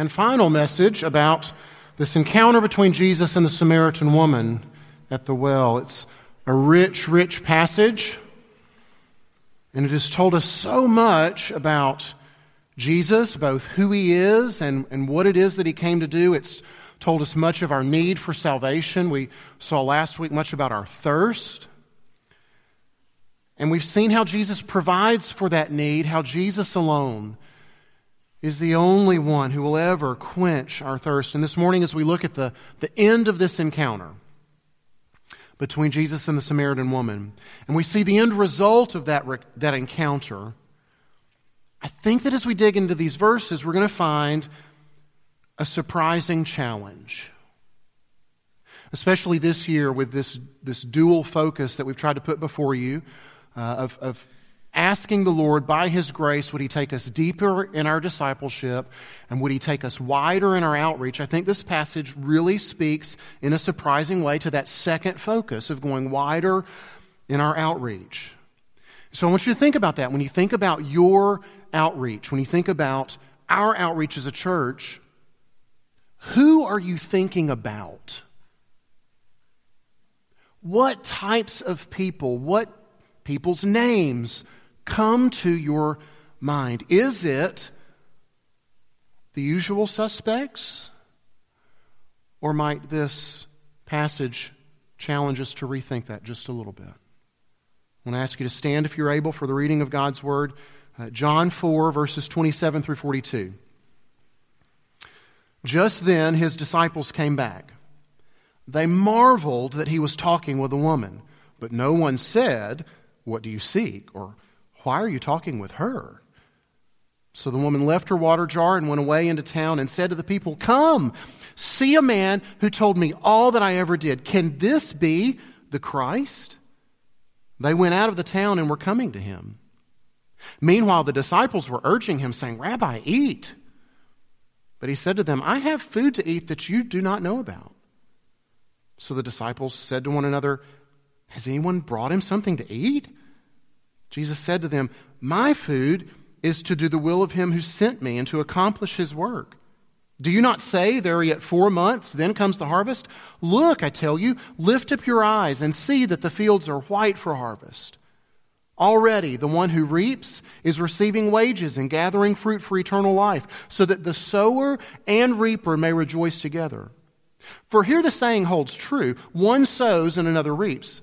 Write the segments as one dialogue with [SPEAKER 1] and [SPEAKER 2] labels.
[SPEAKER 1] and final message about this encounter between Jesus and the Samaritan woman at the well. It's a rich, rich passage, and it has told us so much about Jesus, both who he is and, and what it is that he came to do. It's told us much of our need for salvation. We saw last week much about our thirst. And we've seen how Jesus provides for that need, how Jesus alone is the only one who will ever quench our thirst. And this morning, as we look at the, the end of this encounter between Jesus and the Samaritan woman, and we see the end result of that, that encounter, I think that as we dig into these verses, we're going to find a surprising challenge. Especially this year with this, this dual focus that we've tried to put before you uh, of, of asking the Lord, by His grace, would He take us deeper in our discipleship and would He take us wider in our outreach? I think this passage really speaks in a surprising way to that second focus of going wider in our outreach. So I want you to think about that. When you think about your outreach, when you think about our outreach as a church, who are you thinking about? What types of people, what people's names come to your mind? Is it the usual suspects? Or might this passage challenge us to rethink that just a little bit? I want to ask you to stand if you're able for the reading of God's Word. Uh, John 4, verses 27 through 42. Just then, his disciples came back. They marveled that he was talking with a woman, but no one said, What do you seek? or why are you talking with her? So the woman left her water jar and went away into town and said to the people, Come, see a man who told me all that I ever did. Can this be the Christ? They went out of the town and were coming to him. Meanwhile, the disciples were urging him, saying, Rabbi, eat. But he said to them, I have food to eat that you do not know about. So the disciples said to one another, Has anyone brought him something to eat? Jesus said to them, My food is to do the will of him who sent me and to accomplish his work. Do you not say, There are yet four months, then comes the harvest? Look, I tell you, lift up your eyes and see that the fields are white for harvest. Already, the one who reaps is receiving wages and gathering fruit for eternal life, so that the sower and reaper may rejoice together. For here the saying holds true one sows and another reaps.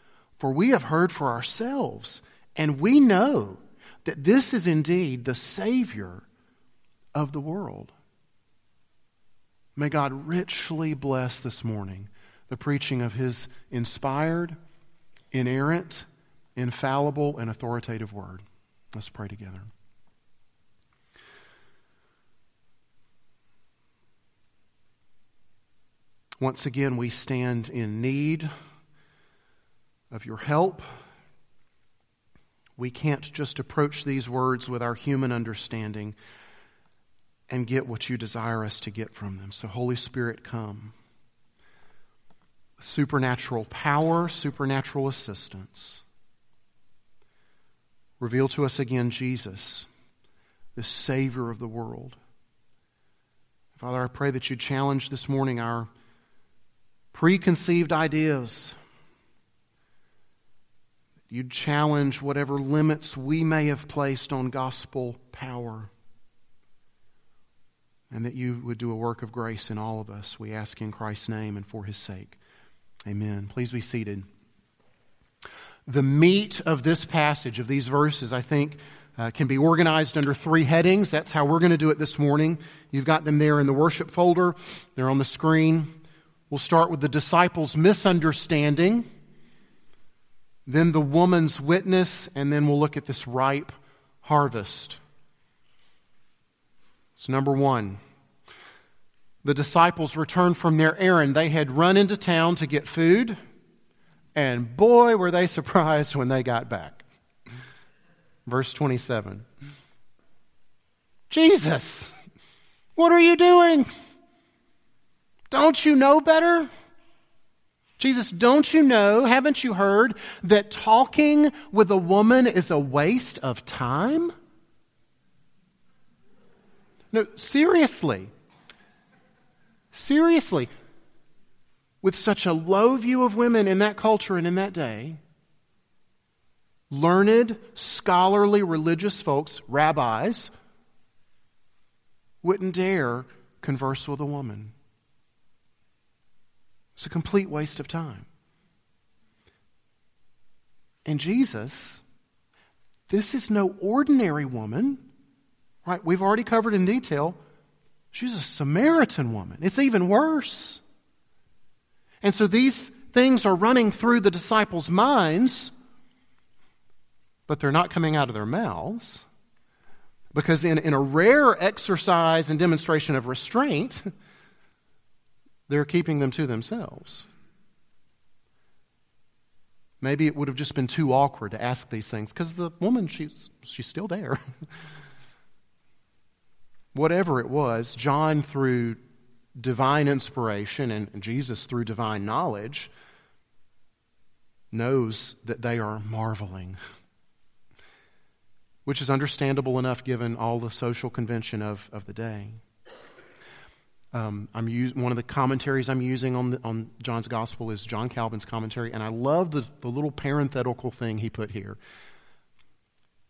[SPEAKER 1] for we have heard for ourselves, and we know that this is indeed the Savior of the world. May God richly bless this morning the preaching of His inspired, inerrant, infallible, and authoritative word. Let's pray together. Once again, we stand in need of your help. We can't just approach these words with our human understanding and get what you desire us to get from them. So, Holy Spirit, come. Supernatural power, supernatural assistance. Reveal to us again Jesus, the Savior of the world. Father, I pray that you challenge this morning our preconceived ideas You'd challenge whatever limits we may have placed on gospel power. And that you would do a work of grace in all of us. We ask in Christ's name and for his sake. Amen. Please be seated. The meat of this passage, of these verses, I think, uh, can be organized under three headings. That's how we're going to do it this morning. You've got them there in the worship folder, they're on the screen. We'll start with the disciples' misunderstanding then the woman's witness, and then we'll look at this ripe harvest. So, number one, the disciples returned from their errand. They had run into town to get food, and boy, were they surprised when they got back. Verse 27 Jesus, what are you doing? Don't you know better? Jesus, don't you know, haven't you heard that talking with a woman is a waste of time? No, seriously. Seriously. With such a low view of women in that culture and in that day, learned, scholarly, religious folks, rabbis, wouldn't dare converse with a woman. It's a complete waste of time. And Jesus, this is no ordinary woman, right? We've already covered in detail. She's a Samaritan woman. It's even worse. And so these things are running through the disciples' minds, but they're not coming out of their mouths. Because in, in a rare exercise and demonstration of restraint, they're keeping them to themselves. Maybe it would have just been too awkward to ask these things because the woman, she's, she's still there. Whatever it was, John, through divine inspiration and Jesus, through divine knowledge, knows that they are marveling, which is understandable enough given all the social convention of, of the day. Um, I'm use, one of the commentaries I'm using on, the, on John's Gospel is John Calvin's commentary, and I love the, the little parenthetical thing he put here.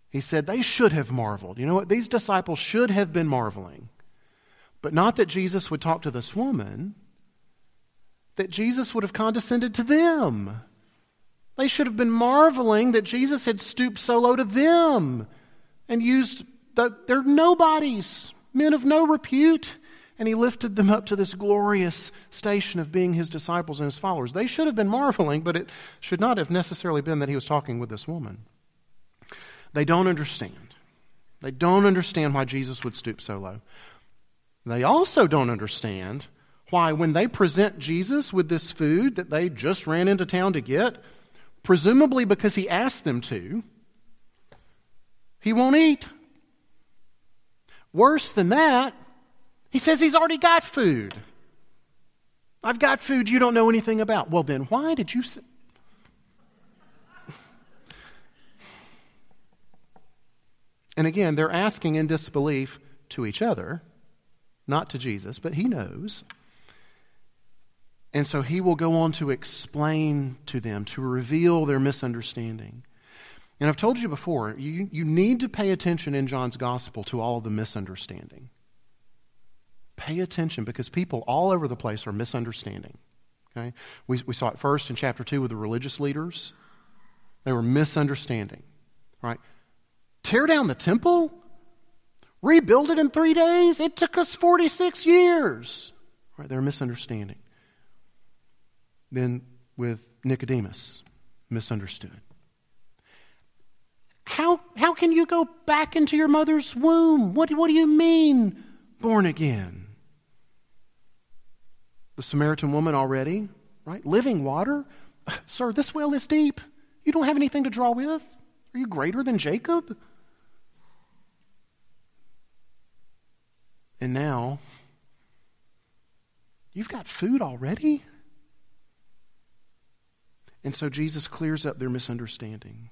[SPEAKER 1] He said, They should have marveled. You know what? These disciples should have been marveling. But not that Jesus would talk to this woman, that Jesus would have condescended to them. They should have been marveling that Jesus had stooped so low to them and used the, they're nobodies, men of no repute and he lifted them up to this glorious station of being his disciples and his followers. They should have been marveling, but it should not have necessarily been that he was talking with this woman. They don't understand. They don't understand why Jesus would stoop so low. They also don't understand why, when they present Jesus with this food that they just ran into town to get, presumably because he asked them to, he won't eat. Worse than that, he says he's already got food. I've got food you don't know anything about. Well, then why did you. Say... and again, they're asking in disbelief to each other, not to Jesus, but he knows. And so he will go on to explain to them, to reveal their misunderstanding. And I've told you before, you, you need to pay attention in John's gospel to all the misunderstanding. Pay attention because people all over the place are misunderstanding. Okay? We, we saw it first in chapter 2 with the religious leaders. They were misunderstanding. Right? Tear down the temple? Rebuild it in three days? It took us 46 years. Right? They're misunderstanding. Then with Nicodemus, misunderstood. How, how can you go back into your mother's womb? What, what do you mean, born again? The Samaritan woman already, right? Living water. Sir, this well is deep. You don't have anything to draw with. Are you greater than Jacob? And now, you've got food already? And so Jesus clears up their misunderstanding.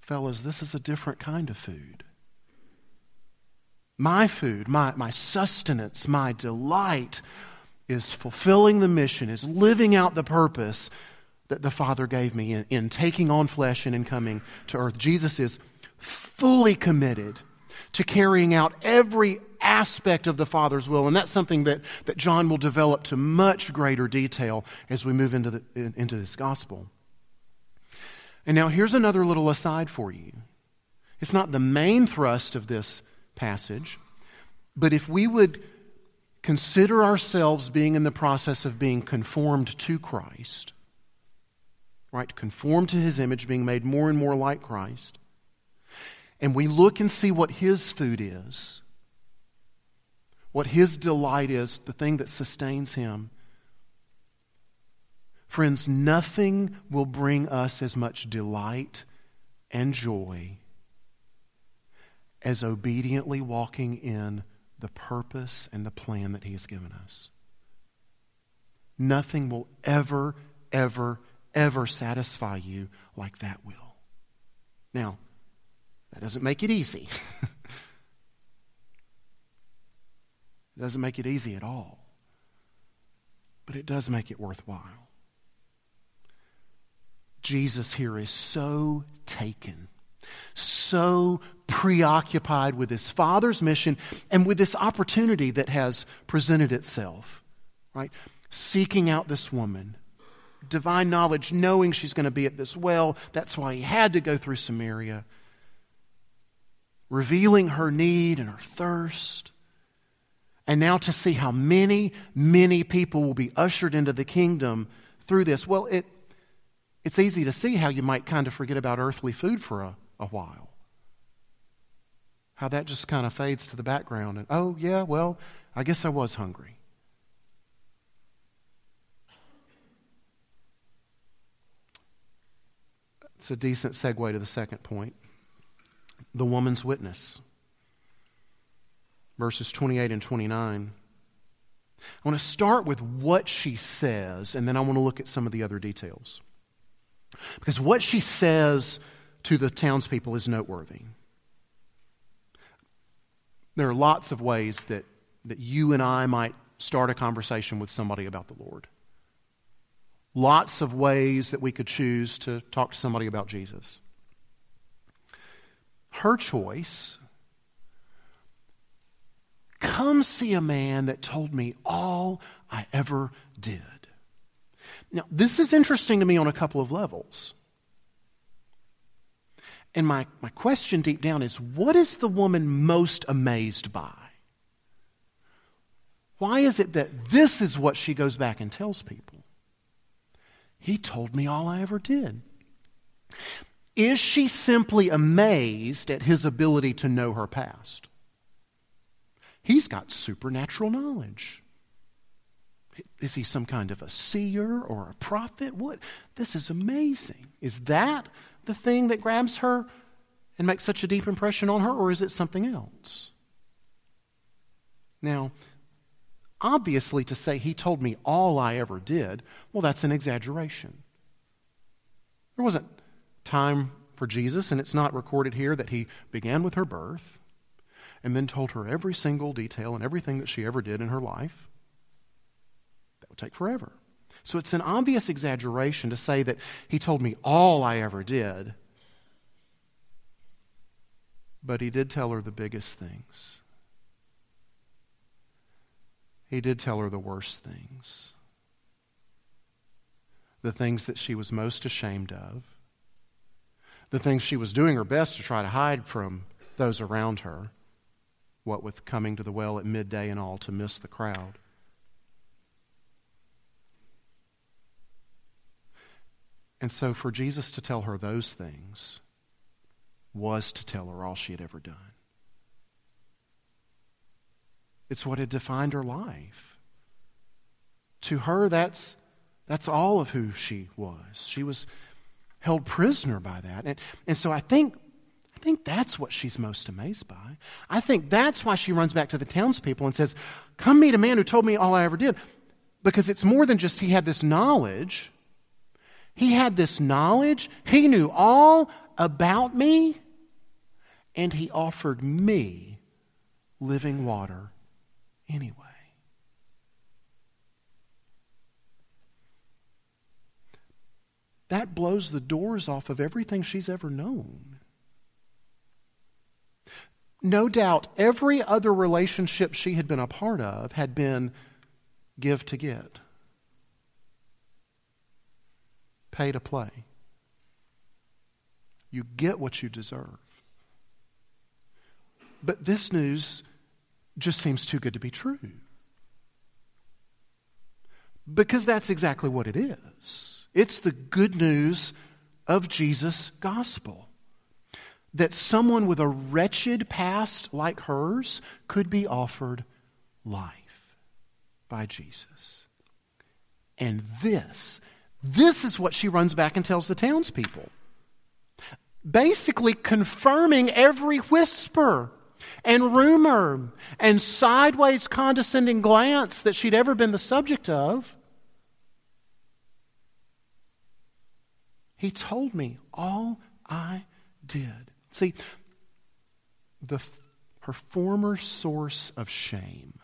[SPEAKER 1] Fellas, this is a different kind of food. My food, my, my sustenance, my delight is fulfilling the mission, is living out the purpose that the Father gave me in, in taking on flesh and in coming to earth. Jesus is fully committed to carrying out every aspect of the Father's will. And that's something that, that John will develop to much greater detail as we move into, the, into this gospel. And now here's another little aside for you. It's not the main thrust of this passage, but if we would consider ourselves being in the process of being conformed to Christ, right? Conformed to his image, being made more and more like Christ. And we look and see what his food is. what his delight is, the thing that sustains him. Friends, nothing will bring us as much delight and joy as obediently walking in the purpose and the plan that He has given us. Nothing will ever, ever, ever satisfy you like that will. Now, that doesn't make it easy. it doesn't make it easy at all. But it does make it worthwhile. Jesus here is so taken so preoccupied with his father's mission and with this opportunity that has presented itself, right? Seeking out this woman, divine knowledge, knowing she's going to be at this well. That's why he had to go through Samaria, revealing her need and her thirst. And now to see how many, many people will be ushered into the kingdom through this. Well, it, it's easy to see how you might kind of forget about earthly food for a, a while. How that just kind of fades to the background. And, oh, yeah, well, I guess I was hungry. It's a decent segue to the second point the woman's witness. Verses 28 and 29. I want to start with what she says, and then I want to look at some of the other details. Because what she says to the townspeople is noteworthy. There are lots of ways that, that you and I might start a conversation with somebody about the Lord. Lots of ways that we could choose to talk to somebody about Jesus. Her choice come see a man that told me all I ever did. Now, this is interesting to me on a couple of levels. And my, my question deep down is what is the woman most amazed by? Why is it that this is what she goes back and tells people? He told me all I ever did. Is she simply amazed at his ability to know her past? He's got supernatural knowledge. Is he some kind of a seer or a prophet? What? This is amazing. Is that the thing that grabs her and makes such a deep impression on her, or is it something else? Now, obviously, to say he told me all I ever did, well, that's an exaggeration. There wasn't time for Jesus, and it's not recorded here that he began with her birth and then told her every single detail and everything that she ever did in her life. Would take forever. So it's an obvious exaggeration to say that he told me all I ever did. But he did tell her the biggest things. He did tell her the worst things. The things that she was most ashamed of. The things she was doing her best to try to hide from those around her. What with coming to the well at midday and all to miss the crowd. And so for Jesus to tell her those things was to tell her all she had ever done. It's what had defined her life. To her, that's, that's all of who she was. She was held prisoner by that. And, and so I think, I think that's what she's most amazed by. I think that's why she runs back to the townspeople and says, Come meet a man who told me all I ever did. Because it's more than just he had this knowledge he had this knowledge, he knew all about me, and he offered me living water anyway. That blows the doors off of everything she's ever known. No doubt every other relationship she had been a part of had been give to get pay to play. You get what you deserve. But this news just seems too good to be true. Because that's exactly what it is. It's the good news of Jesus' gospel. That someone with a wretched past like hers could be offered life by Jesus. And this, this is what she runs back and tells the townspeople. Basically, confirming every whisper and rumor and sideways condescending glance that she'd ever been the subject of. He told me all I did. See, the, her former source of shame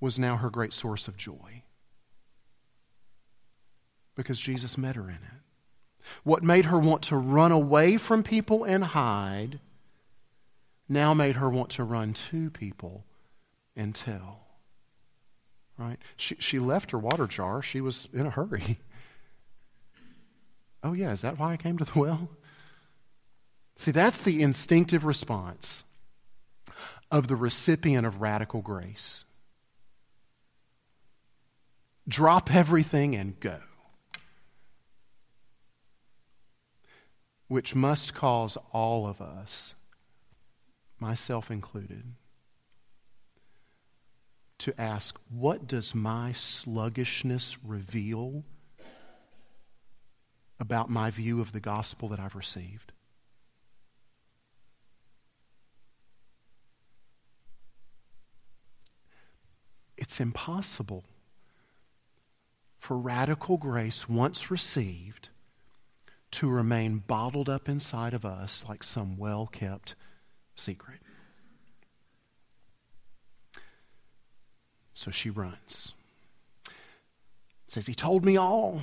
[SPEAKER 1] was now her great source of joy because Jesus met her in it. What made her want to run away from people and hide now made her want to run to people and tell. Right? She, she left her water jar. She was in a hurry. Oh, yeah, is that why I came to the well? See, that's the instinctive response of the recipient of radical grace. Drop everything and go. Which must cause all of us, myself included, to ask what does my sluggishness reveal about my view of the gospel that I've received? It's impossible for radical grace, once received, to remain bottled up inside of us like some well kept secret. So she runs. Says, He told me all.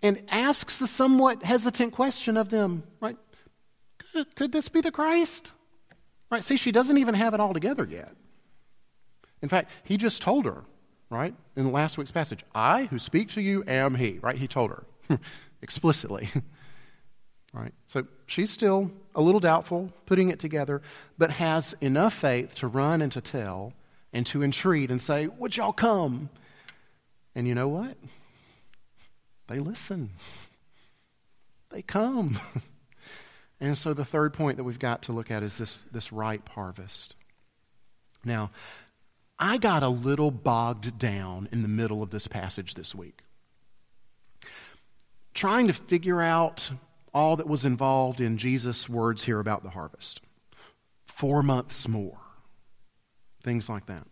[SPEAKER 1] And asks the somewhat hesitant question of them, right? Could, could this be the Christ? Right? See, she doesn't even have it all together yet. In fact, he just told her, right, in last week's passage, I who speak to you am he, right? He told her explicitly. right? So she's still a little doubtful, putting it together, but has enough faith to run and to tell and to entreat and say, Would y'all come? And you know what? They listen. They come. and so the third point that we've got to look at is this, this ripe harvest. Now, I got a little bogged down in the middle of this passage this week, trying to figure out all that was involved in Jesus' words here about the harvest. Four months more, things like that.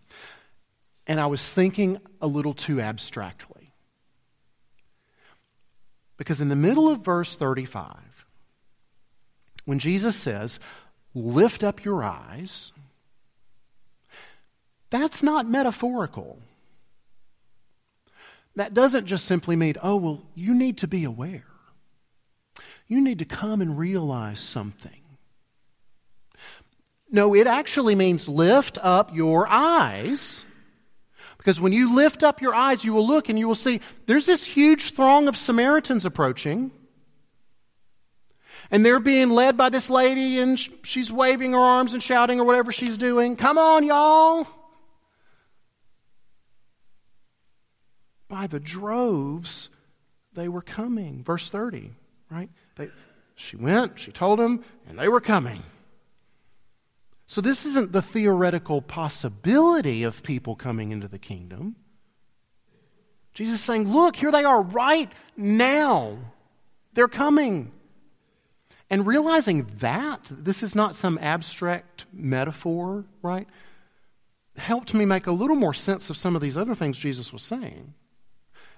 [SPEAKER 1] And I was thinking a little too abstractly. Because in the middle of verse 35, when Jesus says, Lift up your eyes, that's not metaphorical. That doesn't just simply mean, oh, well, you need to be aware. You need to come and realize something. No, it actually means lift up your eyes. Because when you lift up your eyes, you will look and you will see there's this huge throng of Samaritans approaching. And they're being led by this lady, and she's waving her arms and shouting or whatever she's doing. Come on, y'all. By the droves they were coming. Verse 30, right? They, she went, she told them, and they were coming. So this isn't the theoretical possibility of people coming into the kingdom. Jesus is saying, Look, here they are right now. They're coming. And realizing that, this is not some abstract metaphor, right? Helped me make a little more sense of some of these other things Jesus was saying.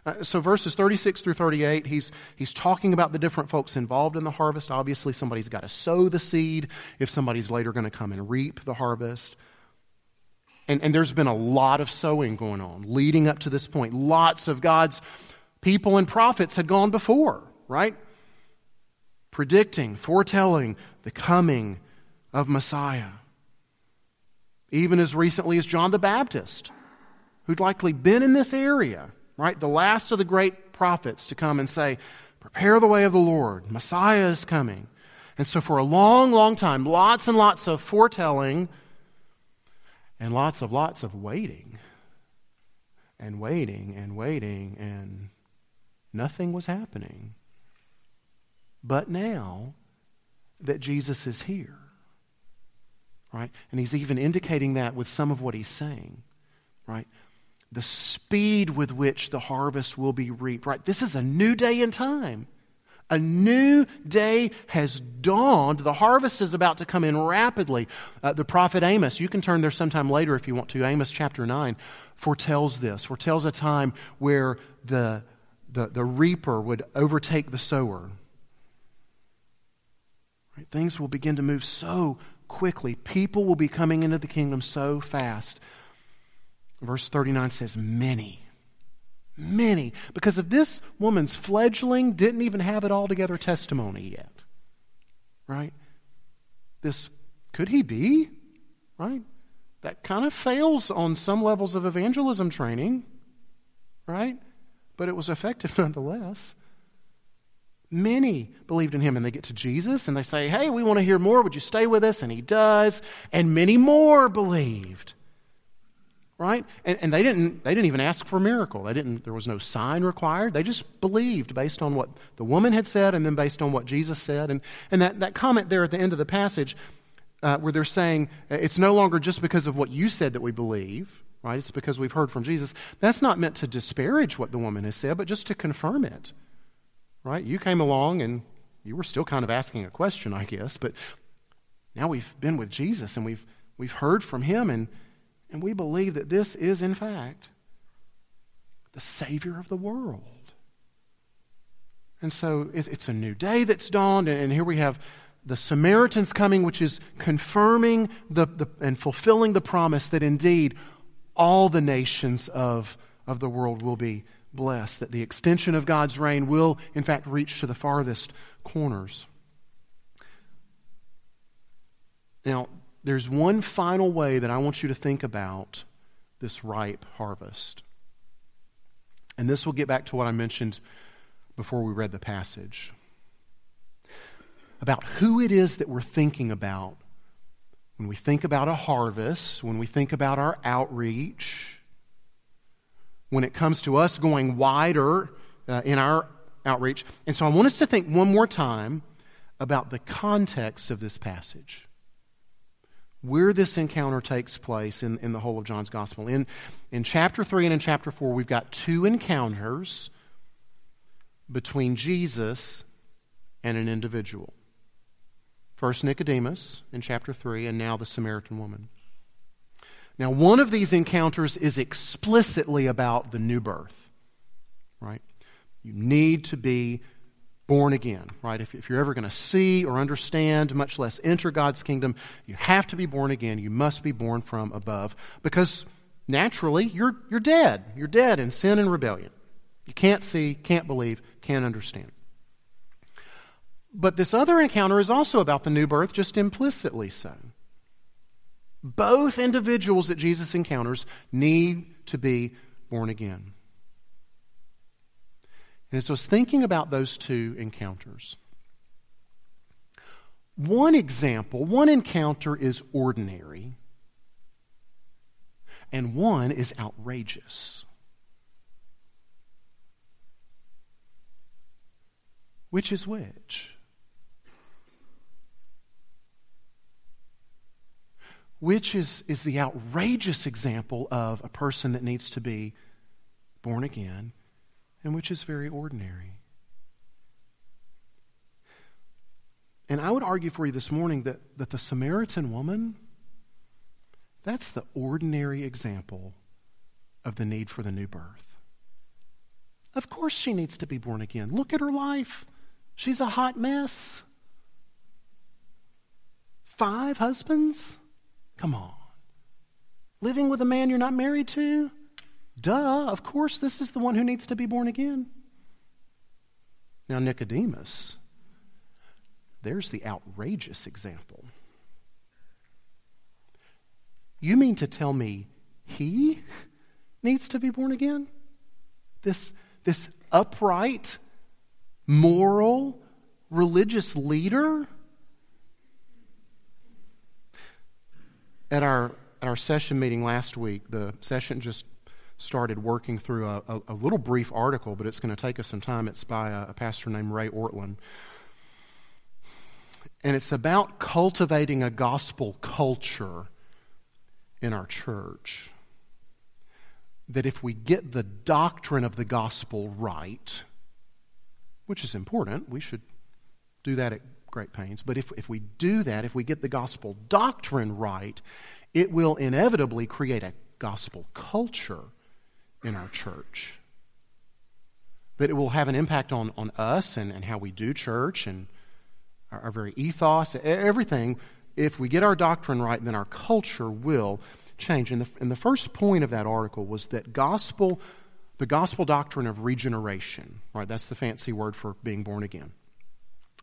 [SPEAKER 1] Uh, so, verses 36 through 38, he's, he's talking about the different folks involved in the harvest. Obviously, somebody's got to sow the seed if somebody's later going to come and reap the harvest. And, and there's been a lot of sowing going on leading up to this point. Lots of God's people and prophets had gone before, right? Predicting, foretelling the coming of Messiah. Even as recently as John the Baptist, who'd likely been in this area right? The last of the great prophets to come and say, Prepare the way of the Lord. Messiah is coming. And so, for a long, long time, lots and lots of foretelling and lots of lots of waiting and waiting and waiting, and nothing was happening. But now that Jesus is here, right? And he's even indicating that with some of what he's saying, right? The speed with which the harvest will be reaped, right? This is a new day in time. A new day has dawned. The harvest is about to come in rapidly. Uh, the prophet Amos, you can turn there sometime later if you want to, Amos chapter 9, foretells this, foretells a time where the, the, the reaper would overtake the sower. Right? Things will begin to move so quickly. People will be coming into the kingdom so fast. Verse 39 says, Many. Many. Because if this woman's fledgling didn't even have it all together testimony yet, right? This, could he be? Right? That kind of fails on some levels of evangelism training, right? But it was effective nonetheless. Many believed in him, and they get to Jesus and they say, Hey, we want to hear more. Would you stay with us? And he does. And many more believed. Right? And, and they, didn't, they didn't even ask for a miracle. They didn't, there was no sign required. They just believed based on what the woman had said and then based on what Jesus said. And, and that, that comment there at the end of the passage, uh, where they're saying, It's no longer just because of what you said that we believe, right? It's because we've heard from Jesus. That's not meant to disparage what the woman has said, but just to confirm it right? You came along and you were still kind of asking a question, I guess, but now we've been with Jesus and we've, we've heard from him, and, and we believe that this is, in fact, the Savior of the world. And so it's a new day that's dawned, and here we have the Samaritans coming, which is confirming the, the, and fulfilling the promise that indeed all the nations of, of the world will be blessed, that the extension of God's reign will, in fact, reach to the farthest corners. Now, there's one final way that I want you to think about this ripe harvest. And this will get back to what I mentioned before we read the passage about who it is that we're thinking about when we think about a harvest, when we think about our outreach when it comes to us going wider uh, in our outreach. And so I want us to think one more time about the context of this passage. Where this encounter takes place in, in the whole of John's Gospel. In, in chapter 3 and in chapter 4, we've got two encounters between Jesus and an individual. First, Nicodemus in chapter 3, and now the Samaritan woman. Now, one of these encounters is explicitly about the new birth, right? You need to be born again, right? If, if you're ever going to see or understand, much less enter God's kingdom, you have to be born again. You must be born from above because naturally you're, you're dead. You're dead in sin and rebellion. You can't see, can't believe, can't understand. But this other encounter is also about the new birth, just implicitly so. Both individuals that Jesus encounters need to be born again. And so I was thinking about those two encounters. One example, one encounter is ordinary, and one is outrageous. Which is which? Which is, is the outrageous example of a person that needs to be born again, and which is very ordinary. And I would argue for you this morning that, that the Samaritan woman, that's the ordinary example of the need for the new birth. Of course, she needs to be born again. Look at her life. She's a hot mess. Five husbands? Come on. Living with a man you're not married to? Duh, of course, this is the one who needs to be born again. Now, Nicodemus, there's the outrageous example. You mean to tell me he needs to be born again? This, this upright, moral, religious leader At our, at our session meeting last week, the session just started working through a, a, a little brief article, but it's going to take us some time. It's by a, a pastor named Ray Ortlund. And it's about cultivating a gospel culture in our church. That if we get the doctrine of the gospel right, which is important, we should do that at great pains. But if, if we do that, if we get the gospel doctrine right, it will inevitably create a gospel culture in our church. That it will have an impact on, on us and, and how we do church and our, our very ethos, everything. If we get our doctrine right, then our culture will change. And the, and the first point of that article was that gospel, the gospel doctrine of regeneration, right? That's the fancy word for being born again.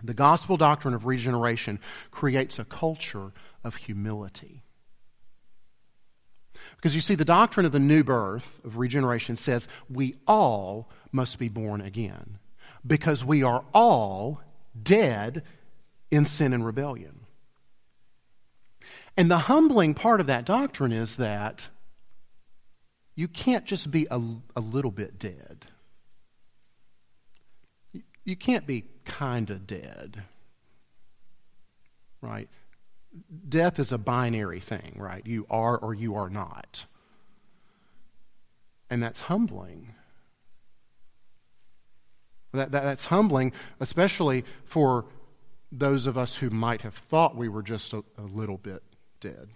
[SPEAKER 1] The gospel doctrine of regeneration creates a culture of humility. Because you see, the doctrine of the new birth, of regeneration, says we all must be born again. Because we are all dead in sin and rebellion. And the humbling part of that doctrine is that you can't just be a, a little bit dead. You can't be kind of dead. Right? Death is a binary thing, right? You are or you are not. And that's humbling. That, that, that's humbling, especially for those of us who might have thought we were just a, a little bit dead.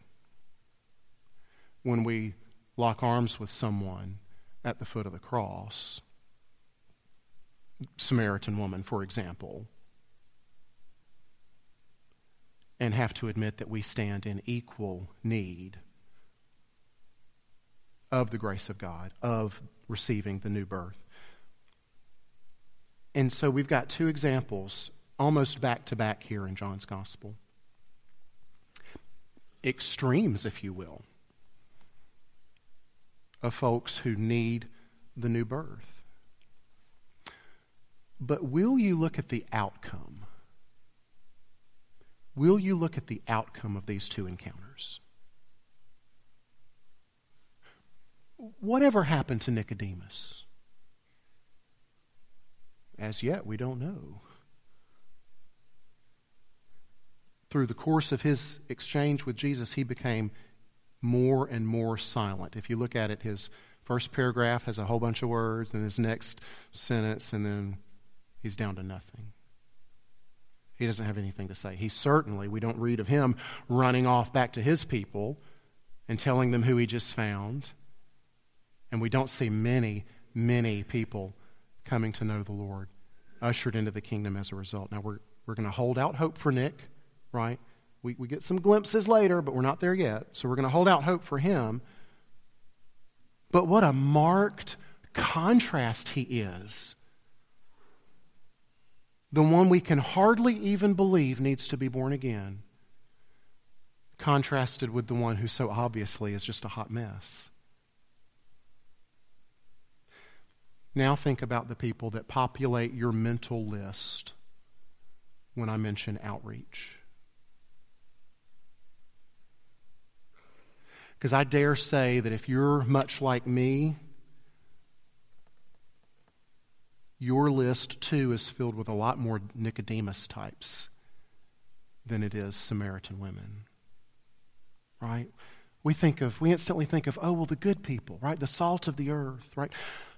[SPEAKER 1] When we lock arms with someone at the foot of the cross, Samaritan woman, for example, and have to admit that we stand in equal need of the grace of God, of receiving the new birth. And so we've got two examples almost back to back here in John's Gospel. Extremes, if you will, of folks who need the new birth. But will you look at the outcome? Will you look at the outcome of these two encounters? Whatever happened to Nicodemus? As yet, we don't know. through the course of his exchange with Jesus, he became more and more silent. If you look at it, his first paragraph has a whole bunch of words, and his next sentence, and then he's down to nothing. He doesn't have anything to say. He certainly, we don't read of him running off back to his people and telling them who he just found. And we don't see many, many people coming to know the Lord, ushered into the kingdom as a result. Now, we're, we're going to hold out hope for Nick right? We, we get some glimpses later, but we're not there yet. So we're going to hold out hope for him. But what a marked contrast he is. The one we can hardly even believe needs to be born again, contrasted with the one who so obviously is just a hot mess. Now think about the people that populate your mental list when I mention outreach. Because I dare say that if you're much like me, your list too is filled with a lot more Nicodemus types than it is Samaritan women. Right? We think of, we instantly think of, oh, well, the good people, right? The salt of the earth, right?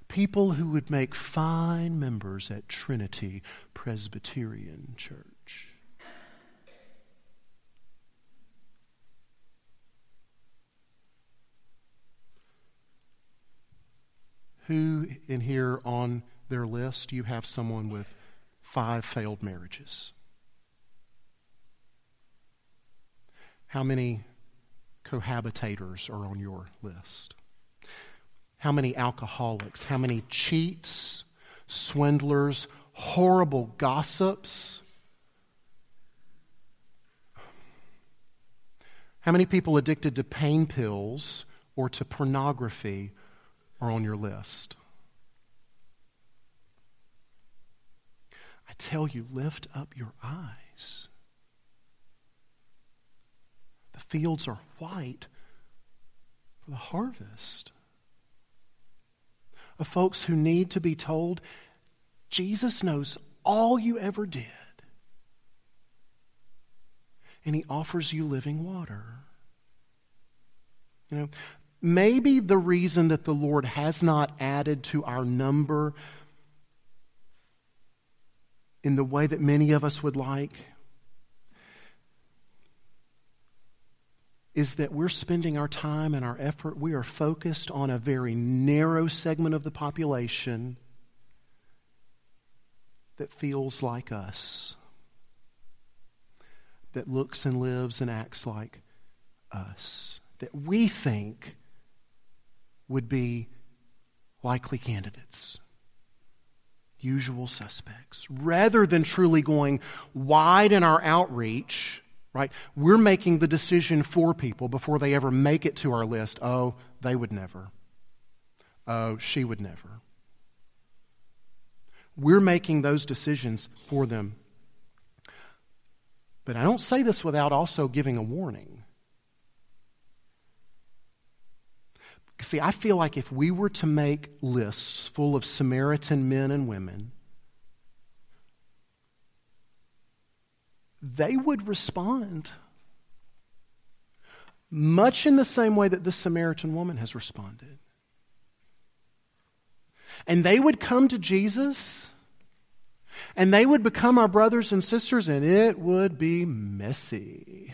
[SPEAKER 1] People who would make fine members at Trinity Presbyterian Church. Who in here on their list you have someone with five failed marriages? How many cohabitators are on your list? How many alcoholics? How many cheats, swindlers, horrible gossips? How many people addicted to pain pills or to pornography are on your list. I tell you, lift up your eyes. The fields are white for the harvest. Of folks who need to be told, Jesus knows all you ever did. and he offers you living water. You know, maybe the reason that the Lord has not added to our number in the way that many of us would like is that we're spending our time and our effort, we are focused on a very narrow segment of the population that feels like us, that looks and lives and acts like us, that we think would be likely candidates, usual suspects, rather than truly going wide in our outreach right? We're making the decision for people before they ever make it to our list. Oh, they would never. Oh, she would never. We're making those decisions for them. But I don't say this without also giving a warning. See, I feel like if we were to make lists full of Samaritan men and women, they would respond much in the same way that this Samaritan woman has responded. And they would come to Jesus and they would become our brothers and sisters, and it would be messy.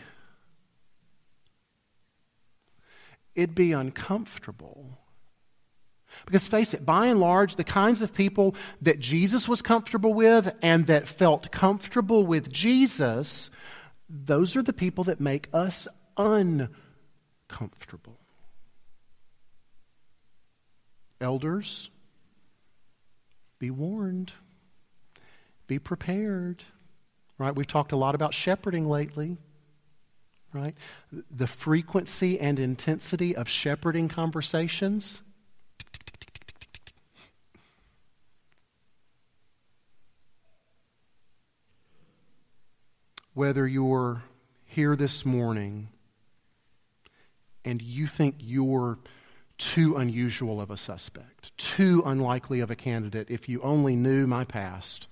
[SPEAKER 1] It'd be uncomfortable. Because face it, by and large, the kinds of people that Jesus was comfortable with and that felt comfortable with Jesus, those are the people that make us uncomfortable. Elders, be warned, be prepared. Right? We've talked a lot about shepherding lately. Right? The frequency and intensity of shepherding conversations whether you're here this morning and you think you're too unusual of a suspect, too unlikely of a candidate, if you only knew my past.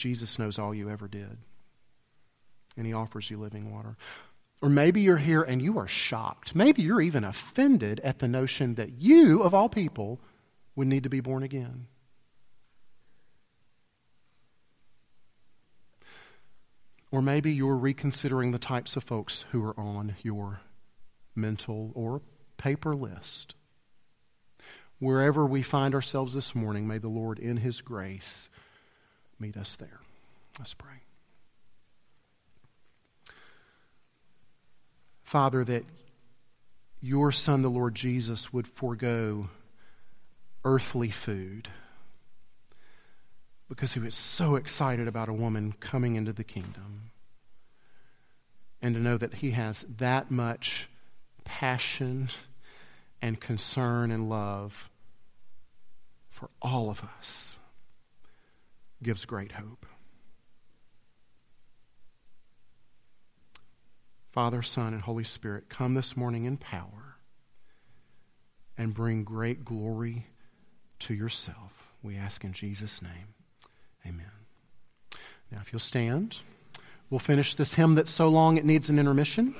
[SPEAKER 1] Jesus knows all you ever did, and He offers you living water. Or maybe you're here and you are shocked. Maybe you're even offended at the notion that you, of all people, would need to be born again. Or maybe you're reconsidering the types of folks who are on your mental or paper list. Wherever we find ourselves this morning, may the Lord, in His grace, meet us there. Let's pray. Father, that your Son, the Lord Jesus, would forego earthly food because he was so excited about a woman coming into the kingdom. And to know that he has that much passion and concern and love for all of us gives great hope. Father, Son, and Holy Spirit, come this morning in power and bring great glory to yourself. We ask in Jesus' name. Amen. Now, if you'll stand, we'll finish this hymn that's so long it needs an intermission.